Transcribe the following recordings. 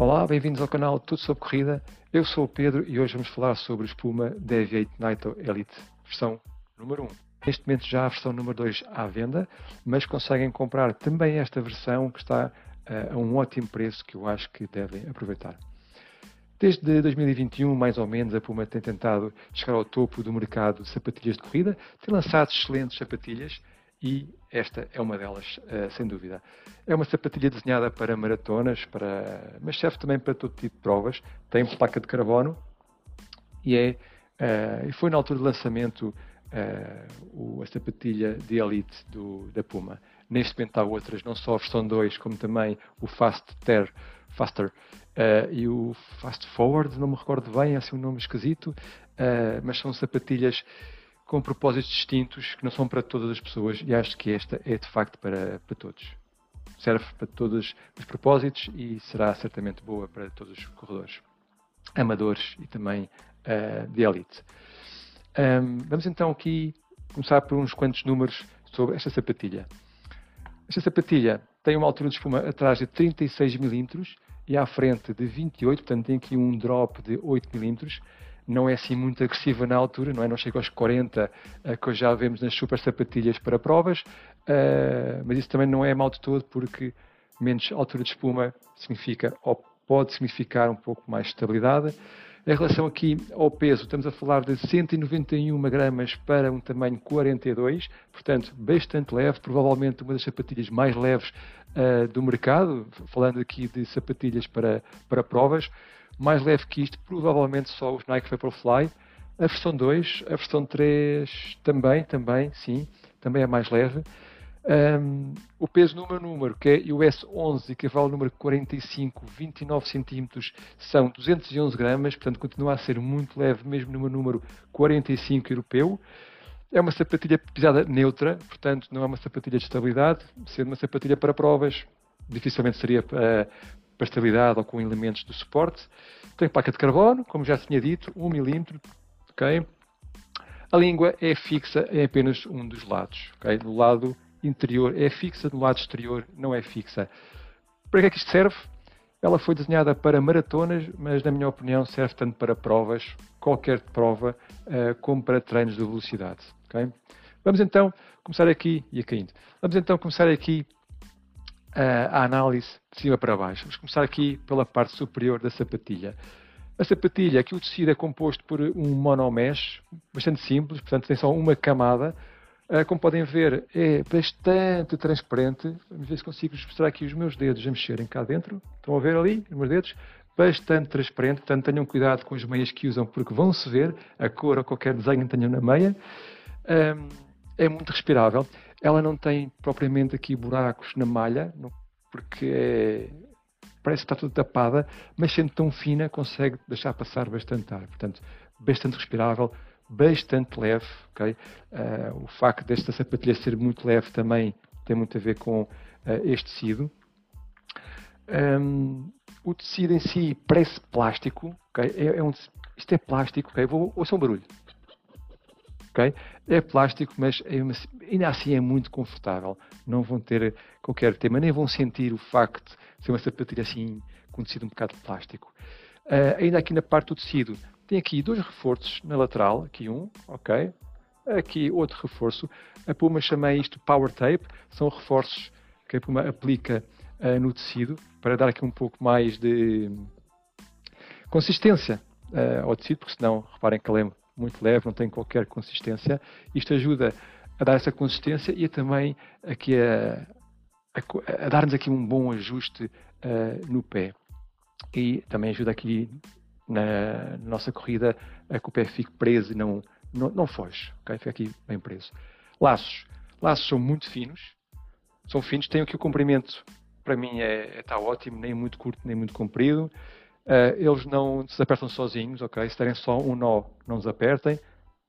Olá, bem-vindos ao canal Tudo sobre Corrida. Eu sou o Pedro e hoje vamos falar sobre o Espuma Deviate Nitro Elite, versão número 1. Neste momento já a versão número 2 à venda, mas conseguem comprar também esta versão que está uh, a um ótimo preço que eu acho que devem aproveitar. Desde 2021, mais ou menos, a Puma tem tentado chegar ao topo do mercado de sapatilhas de corrida, tem lançado excelentes sapatilhas e esta é uma delas, uh, sem dúvida. É uma sapatilha desenhada para maratonas, para, mas serve também para todo tipo de provas. Tem placa de carbono e, é, uh, foi na altura do lançamento uh, o, a sapatilha de elite do, da Puma. Neste momento há outras, não só a versão 2, como também o Fast Ter, Faster e o Fast Forward, não me recordo bem, é assim um nome esquisito, mas são sapatilhas com propósitos distintos que não são para todas as pessoas e acho que esta é de facto para, para todos. Serve para todos os propósitos e será certamente boa para todos os corredores, amadores e também uh, de elite. Um, vamos então aqui começar por uns quantos números sobre esta sapatilha. Esta sapatilha tem uma altura de espuma atrás de 36 mm e à frente de 28, portanto tem aqui um drop de 8 mm não é assim muito agressiva na altura, não é? Não chega aos 40 uh, eh, que já vemos nas super sapatilhas para provas, uh, mas isso também não é mal de todo porque menos altura de espuma significa ou pode significar um pouco mais estabilidade. Em relação aqui ao peso, estamos a falar de 191 gramas para um tamanho 42, portanto, bastante leve, provavelmente uma das sapatilhas mais leves uh, do mercado, falando aqui de sapatilhas para, para provas. Mais leve que isto, provavelmente só os Nike Vaporfly. A versão 2, a versão 3 também, também, sim, também é mais leve. Um, o peso número número, que é o S11 que vale o número 45, 29 cm, são 211 gramas, portanto continua a ser muito leve, mesmo no meu número 45 europeu. É uma sapatilha pisada neutra, portanto não é uma sapatilha de estabilidade, sendo uma sapatilha para provas, dificilmente seria para, para estabilidade ou com elementos de suporte. Tem placa de carbono, como já tinha dito, 1 mm. Okay? A língua é fixa em apenas um dos lados. Okay? Do lado interior é fixa, do lado exterior não é fixa. Para que é que isto serve? Ela foi desenhada para maratonas, mas na minha opinião serve tanto para provas, qualquer prova, uh, como para treinos de velocidade. Okay? Vamos então começar aqui, e caindo. Vamos então começar aqui a análise de cima para baixo. Vamos começar aqui pela parte superior da sapatilha. A sapatilha, aqui o tecido é composto por um monomesh, bastante simples, portanto tem só uma camada. Ah, como podem ver, é bastante transparente. Vamos ver se consigo mostrar aqui os meus dedos a mexerem cá dentro. Estão a ver ali os meus dedos? Bastante transparente, portanto tenham cuidado com as meias que usam, porque vão-se ver a cor ou qualquer desenho que tenham na meia. é muito respirável. Ela não tem propriamente aqui buracos na malha, porque é, parece que está tudo tapada, mas sendo tão fina consegue deixar passar bastante ar. Portanto, bastante respirável, bastante leve. Uh, o facto desta sapatilha ser muito leve também tem muito a ver com uh, este tecido. Um, o tecido em si parece plástico. É, é um, isto é plástico. Okay? Vou, ouça um barulho. É plástico, mas é uma, ainda assim é muito confortável. Não vão ter qualquer tema, nem vão sentir o facto de ser uma sapatilha assim com tecido um bocado de plástico. Uh, ainda aqui na parte do tecido, tem aqui dois reforços na lateral, aqui um, ok? Aqui outro reforço. A Puma chama isto Power Tape, são reforços que a Puma aplica uh, no tecido para dar aqui um pouco mais de consistência uh, ao tecido, porque senão, reparem que ele é muito leve, não tem qualquer consistência. Isto ajuda a dar essa consistência e também aqui a, a, a dar-nos aqui um bom ajuste uh, no pé. E também ajuda aqui na nossa corrida a que o pé fique preso e não, não, não foge, okay? fica aqui bem preso. Laços. Laços são muito finos, são finos, têm aqui o comprimento, para mim é, está ótimo, nem muito curto nem muito comprido. Uh, eles não desapertam sozinhos, ok? Se derem só um nó, não desapertem,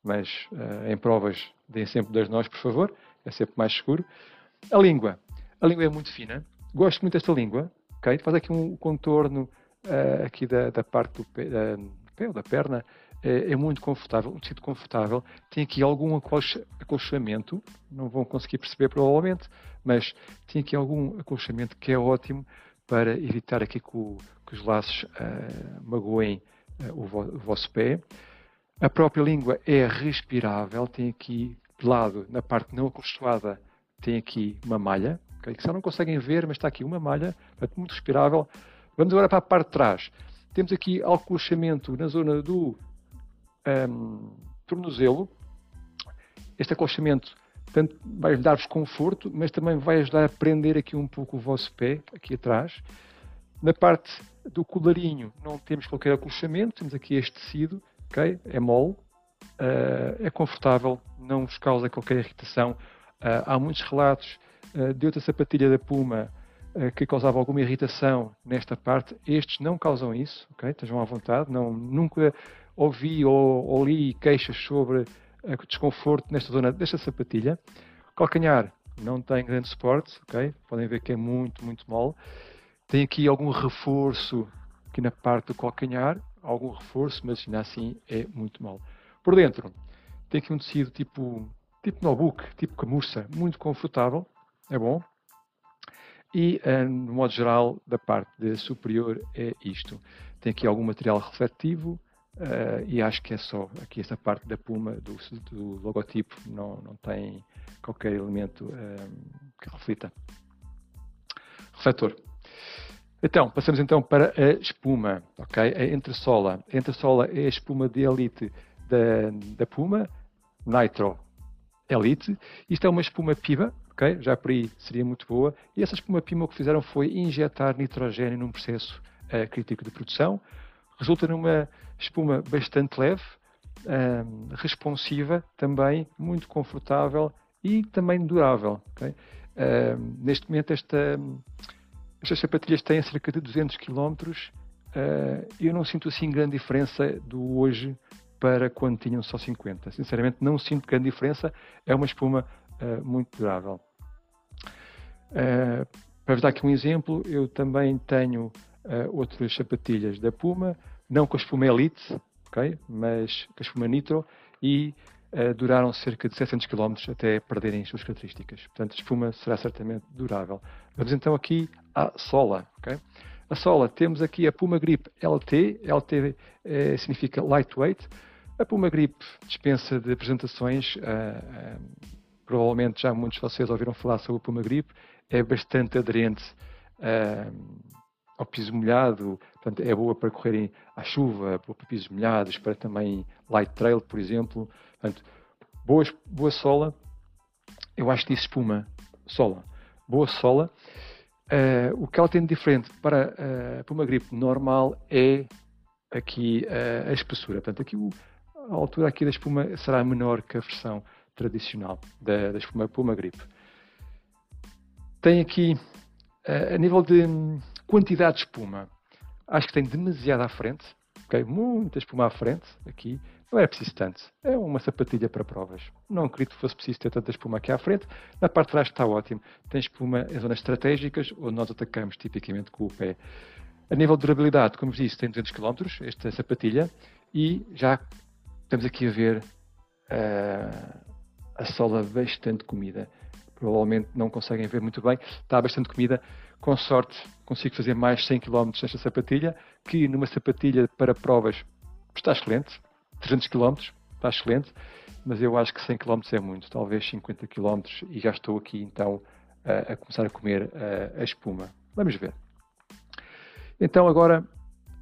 mas uh, em provas deem sempre dois nós, por favor, é sempre mais seguro. A língua. A língua é muito fina. Gosto muito desta língua, ok? Faz aqui um contorno uh, aqui da, da, parte do pé, pé ou da perna. É, muito confortável, um tecido confortável. Tem aqui algum acolchamento, não vão conseguir perceber provavelmente, mas tem aqui algum acolchamento que é ótimo para evitar aqui que, o, que os laços uh, magoem uh, o, vo, o, vosso pé. A própria língua é respirável, tem aqui de lado, na parte não acostuada, tem aqui uma malha, okay, que só não conseguem ver, mas está aqui uma malha, portanto, muito respirável. Vamos agora para a parte de trás. Temos aqui acolchamento na zona do um, tornozelo. Este acolchamento tanto vai dar-vos conforto, mas também vai ajudar a prender aqui um pouco o vosso pé, aqui atrás. Na parte do colarinho não temos qualquer acolchamento, temos aqui este tecido, ok? É mole, uh, é confortável, não vos causa qualquer irritação. Uh, há muitos relatos uh, de outra sapatilha da Puma que causava alguma irritação nesta parte. Estes não causam isso, ok? Estejam à vontade. Não, nunca ouvi ou, ou li queixas sobre desconforto nesta zona desta sapatilha. Calcanhar não tem grande suporte, ok? Podem ver que é muito, muito mole. Tem aqui algum reforço aqui na parte do calcanhar, algum reforço, mas ainda assim é muito mole. Por dentro, tem aqui um tecido tipo, tipo notebook, tipo camurça, muito confortável, é bom. E, uh, no modo geral, da parte superior é isto. Tem aqui algum material refletivo, Uh, e acho que é só aqui essa parte da Puma, do, do logotipo, não, não tem qualquer elemento uh, que reflita. Refletor. Então, passamos então para a espuma, ok? A entressola. A entressola é a espuma de elite da, da Puma, Nitro Elite. Isto é uma espuma piva, ok? Já por aí seria muito boa. E essa espuma piva o que fizeram foi injetar nitrogênio num processo uh, crítico de produção resulta numa espuma bastante leve, um, responsiva também, muito confortável e também durável. Okay? Um, neste momento, esta, estas sapatilhas têm cerca de 200 km. Uh, eu não sinto assim grande diferença do hoje para quando tinham só 50. Sinceramente, não sinto grande diferença. É uma espuma uh, muito durável. Uh, para vos dar aqui um exemplo, eu também tenho uh, outras sapatilhas da Puma, não com a espuma Elite, okay? mas com a espuma Nitro, e uh, duraram cerca de 700 km até perderem as suas características. Portanto, a espuma será certamente durável. Vamos então aqui à sola. Okay? A sola, temos aqui a Puma Grip LT, LT eh, significa lightweight. A Puma Grip dispensa de apresentações, uh, provavelmente já muitos de vocês ouviram falar sobre a Puma Grip, é bastante aderente ao piso molhado, portanto, é boa para correrem à chuva, para pisos molhados, para também light trail, por exemplo. Portanto, boa, boa sola, eu acho que disse espuma, sola. Boa sola. Uh, o que ela tem de diferente para uh, para uma gripe normal é aqui uh, a espessura. Portanto, aqui o, a altura aqui da espuma será menor que a versão tradicional da, da espuma Puma Grip. Tem aqui, a nível de Quantidade de espuma. Acho que tem demasiado à frente. Okay? Muita espuma à frente aqui. Não é preciso tanto. É uma sapatilha para provas. Não acredito que fosse preciso ter tanta espuma aqui à frente. Na parte de trás está ótimo. Tem espuma em zonas estratégicas, onde nós atacamos tipicamente com o pé. A nível de durabilidade, como disse, tem 200 km esta sapatilha. E já estamos aqui a ver uh, a sola bastante comida. Provavelmente não conseguem ver muito bem. Está bastante comida com sorte, consigo fazer mais 100 km nesta sapatilha, que numa sapatilha para provas está excelente. 300 km está excelente, mas eu acho que 100 km é muito, talvez 50 km, e já estou aqui então a, a começar a comer a, a espuma. Vamos ver. Então agora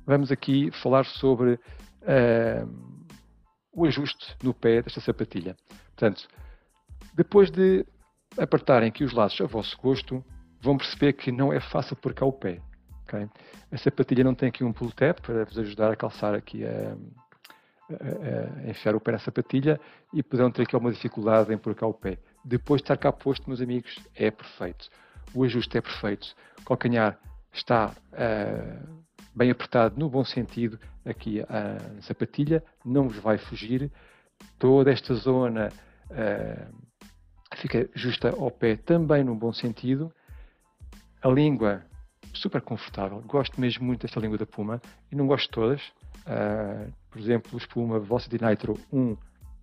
vamos aqui falar sobre uh, o ajuste no pé desta sapatilha. Portanto, depois de apertarem aqui os laços a vosso gosto, vão perceber que não é fácil pôr cá o pé. Okay? A sapatilha não tem aqui um pull tab para vos ajudar a calçar aqui a, a, a enfiar o pé na sapatilha e poderão ter aqui alguma dificuldade em pôr cá o pé. Depois de estar cá posto, meus amigos, é perfeito. O ajuste é perfeito. O calcanhar está uh, bem apertado no bom sentido aqui a sapatilha, não vos vai fugir. Toda esta zona uh, fica justa ao pé também no bom sentido a língua, super confortável. Gosto mesmo muito desta língua da Puma e não gosto de todas. Uh, por exemplo, o Espuma Velocity Nitro 1,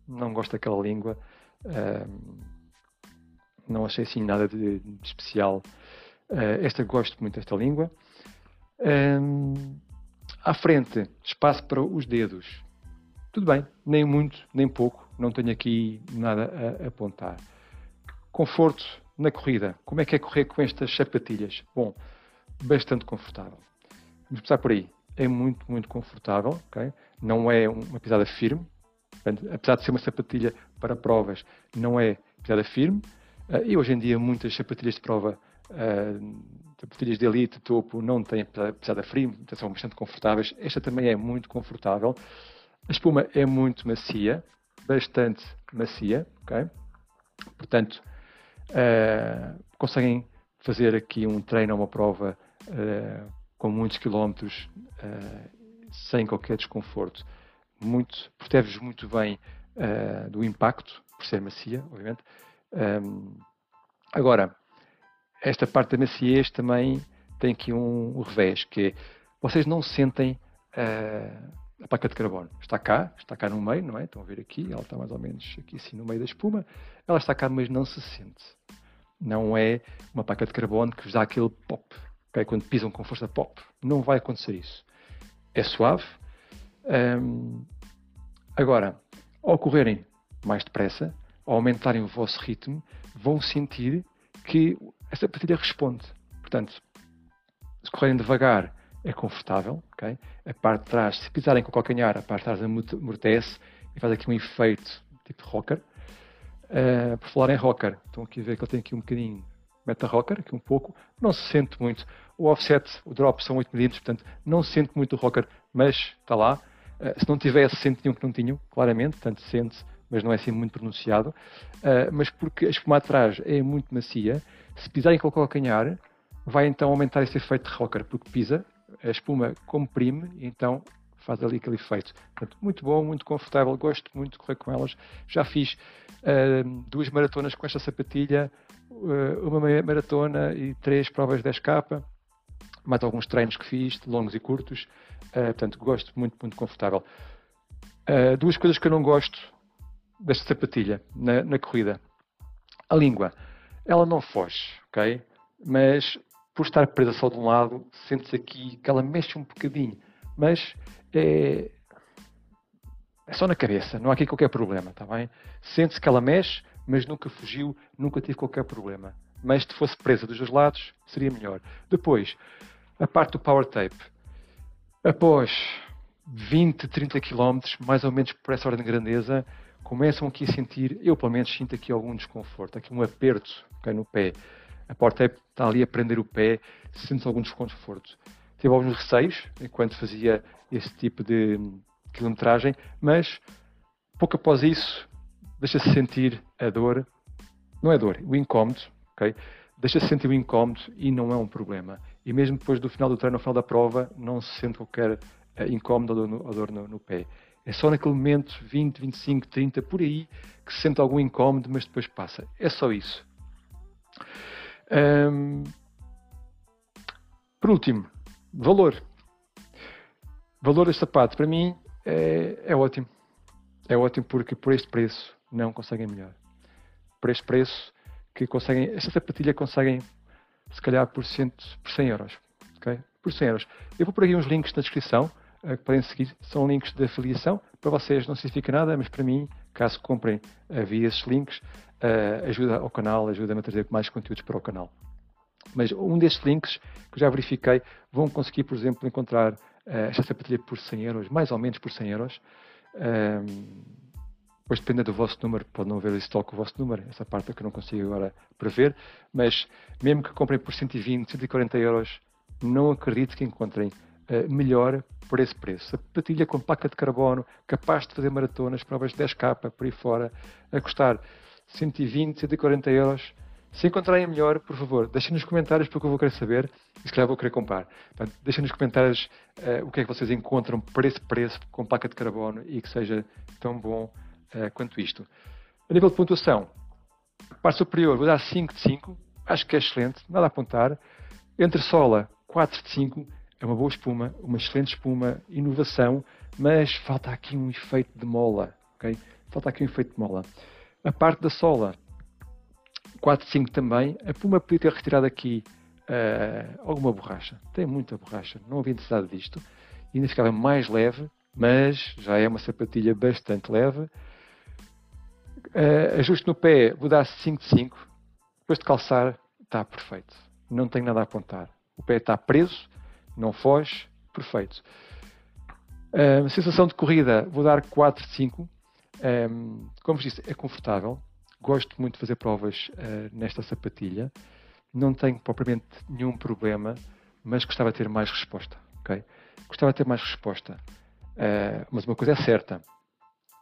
não gosto daquela língua. Uh, não achei assim nada de, de especial. Uh, esta gosto muito desta língua. À frente, espaço para os dedos. Tudo bem, nem muito, nem pouco, não tenho aqui nada a apontar. Conforto na corrida. Como é que é correr com estas sapatilhas? Bom, bastante confortável. Vamos começar por aí. É muito, muito confortável, okay? não é uma pisada firme, Portanto, apesar de ser uma sapatilha para provas, não é pisada firme. Uh, e hoje em dia muitas sapatilhas de prova, uh, sapatilhas de elite, topo, não têm pisada firme, então são bastante confortáveis. Esta também é muito confortável. A espuma é muito macia, bastante macia, ok? Portanto, uh, conseguem fazer aqui um treino ou uma prova uh, com muitos quilómetros uh, sem qualquer desconforto. Muito, protege-vos muito bem do impacto, por ser macia, obviamente. Um, agora, esta parte da maciez também tem aqui um, um revés, que é, vocês não sentem a placa de carbono. Está cá, está cá no meio, não é? Estão a ver aqui, ela está mais ou menos aqui assim no meio da espuma. Ela está cá, mas não se sente não é uma placa de carbono que vos dá aquele pop. Okay? Quando pisam com força pop. Não vai acontecer isso. É suave. Um, agora, ao correrem mais depressa, ao aumentarem o vosso ritmo, vão sentir que essa sapatilha responde. Portanto, se correrem devagar, é confortável. Okay? A parte de trás, se pisarem com o calcanhar, a parte de trás amortece e faz aqui um efeito tipo rocker. Uh, por falar em rocker, estão aqui a ver que ele tem aqui um bocadinho meta rocker, aqui um pouco, não se sente muito. O offset, o drop são 8 mm, portanto não se sente muito o rocker, mas está lá. Uh, se não tivesse, sentiam que não tinham, claramente, portanto sente mas não é assim muito pronunciado. Uh, mas porque a espuma atrás é muito macia, se pisarem com o calcanhar, vai então aumentar esse efeito de rocker, porque pisa, a espuma comprime, então faz ali aquele efeito. Portanto, muito bom, muito confortável, gosto muito de correr com elas. Já fiz uh, duas maratonas com esta sapatilha, uh, uma maratona e três provas 10K, mais alguns treinos que fiz, longos e curtos. Uh, portanto, gosto muito, muito confortável. duas coisas que eu não gosto desta sapatilha na, na corrida. A língua. Ela não foge, ok? Mas por estar presa só de um lado, sente-se aqui que ela mexe um bocadinho. Mas é, é só na cabeça, não há aqui qualquer problema, está bem? Sente-se que ela mexe, mas nunca fugiu, nunca tive qualquer problema. Mas se fosse presa dos dois lados, seria melhor. Depois, a parte do power tape. Após 20, 30 km, mais ou menos por essa ordem de grandeza, começam aqui a sentir, eu pelo menos sinto aqui algum desconforto, aqui um aperto okay, no pé. A power tape está ali a prender o pé, sente algum desconforto tive alguns receios enquanto fazia esse tipo de quilometragem, mas pouco após isso deixa-se sentir a dor, não é dor, o incómodo, ok? Deixa-se sentir o incómodo e não é um problema. E mesmo depois do final do treino, no final da prova, não se sente qualquer eh, incómodo ou dor no, no pé. É só naquele momento, 20, 25, 30, por aí, que se sente algum incómodo, mas depois passa. É só isso. Um, por último, Valor. Valor deste sapato, para mim, é, é ótimo. É ótimo porque por este preço não conseguem melhor. Por este preço que conseguem, esta sapatilha conseguem se calhar por, cento, por 100 euros. Okay? Por 100 euros. Eu vou por aqui uns links na descrição uh, que podem seguir. São links de afiliação. Para vocês não significa nada, mas para mim, caso comprem via esses links, uh, ajuda ao canal, ajuda-me a trazer mais conteúdos para o canal. Mas um destes links que já verifiquei, vão conseguir, por exemplo, encontrar uh, esta sapatilha por 100 euros, mais ou menos por 100 euros. Um, depois depende do vosso número, pode não haver estoque o vosso número, essa parte é que eu não consigo agora prever, mas mesmo que comprem por 120, 140 euros, não acredito que encontrem uh, melhor por esse preço. Sapatilha com placa de carbono, capaz de fazer maratonas, provas de 10k por aí fora, a custar 120, 140 euros, se encontrarem melhor, por favor, deixem nos comentários porque eu vou querer saber e se calhar vou querer comprar. Portanto, deixem nos comentários uh, o que é que vocês encontram por esse preço com placa de carbono e que seja tão bom uh, quanto isto. A nível de pontuação, parte superior vou dar 5 de 5, acho que é excelente, nada a apontar. Entre sola, 4 de 5, é uma boa espuma, uma excelente espuma, inovação, mas falta aqui um efeito de mola, ok? Falta aqui um efeito de mola. A parte da sola, 4, 5 também. A Puma podia ter retirado aqui uh, alguma borracha. Tem muita borracha. Não havia necessidade disto. E ainda ficava mais leve, mas já é uma sapatilha bastante leve. Uh, ajuste no pé, vou dar 5 de 5. Depois de calçar, está perfeito. Não tenho nada a apontar. O pé está preso, não foge, perfeito. Uh, sensação de corrida, vou dar 4 de 5. Um, como vos disse, é confortável. Gosto muito de fazer provas uh, nesta sapatilha. Não tenho propriamente nenhum problema, mas gostava de ter mais resposta. Okay? Gostava de ter mais resposta. Uh, mas uma coisa é certa: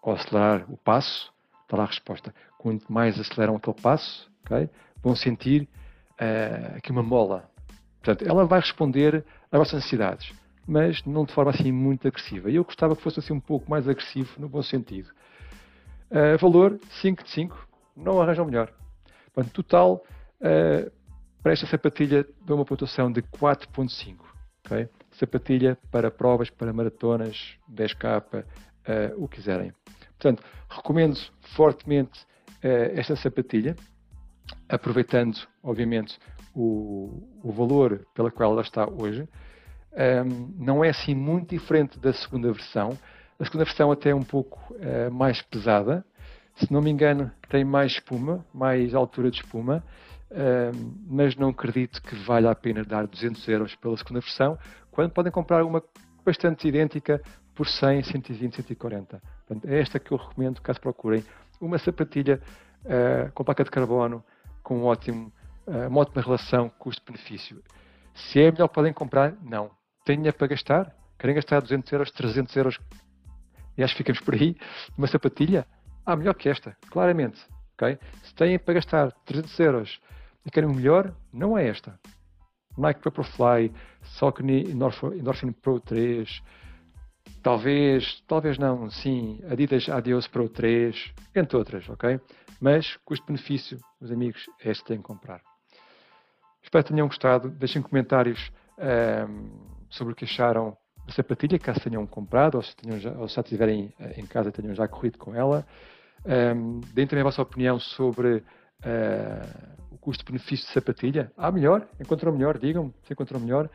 ao acelerar o passo, está lá a resposta. Quanto mais aceleram aquele passo, okay, vão sentir uh, aqui uma mola. Portanto, ela vai responder às vossas necessidades, mas não de forma assim muito agressiva. E eu gostava que fosse assim um pouco mais agressivo, no bom sentido. Uh, valor 5 de 5, não arranjam melhor. Portanto, total, uh, para esta sapatilha dou uma pontuação de 4.5. Okay? Sapatilha para provas, para maratonas, 10K, uh, o que quiserem. Portanto, recomendo fortemente uh, esta sapatilha, aproveitando, obviamente, o, o, valor pela qual ela está hoje. Um, não é assim muito diferente da segunda versão. A segunda versão até é um pouco uh, mais pesada. Se não me engano, tem mais espuma, mais altura de espuma, uh, mas não acredito que valha a pena dar 200 euros pela segunda versão, quando podem comprar uma bastante idêntica por 100, 120, 140. Portanto, é esta que eu recomendo caso procurem uma sapatilha uh, com placa de carbono, com um ótimo, uma ótima relação custo-benefício. Se é melhor podem comprar, não. Dinheiro para gastar? Querem gastar 200 euros, 300 euros e acho que ficamos por aí, uma sapatilha, ah, melhor que esta, claramente. Okay? Se têm para gastar 300 euros e querem o melhor, não é esta. Nike Vaporfly, Saucony Endorphin Pro 3, talvez, talvez não, sim, Adidas Adios Pro 3, entre outras, ok? Mas custo-benefício, meus amigos, é este que têm que comprar. Espero que tenham gostado. Deixem comentários um, ehm, sobre o que acharam a sapatilha, caso tenham comprado ou se, tenham já, ou já tiverem eh, em casa tenham já corrido com ela. Um, deem também a vossa opinião sobre uh, o custo-benefício de sapatilha. Há melhor? Encontrou melhor? Digam-me se encontrou melhor.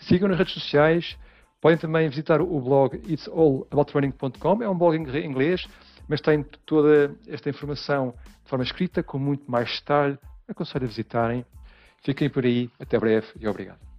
Sigam nas redes sociais. Podem também visitar o blog it'sallaboutRunning.com. É um blog em inglês, mas tem toda esta informação de forma escrita, com muito mais detalhe. Aconselho a visitarem. Fiquem por aí. Até breve e obrigado.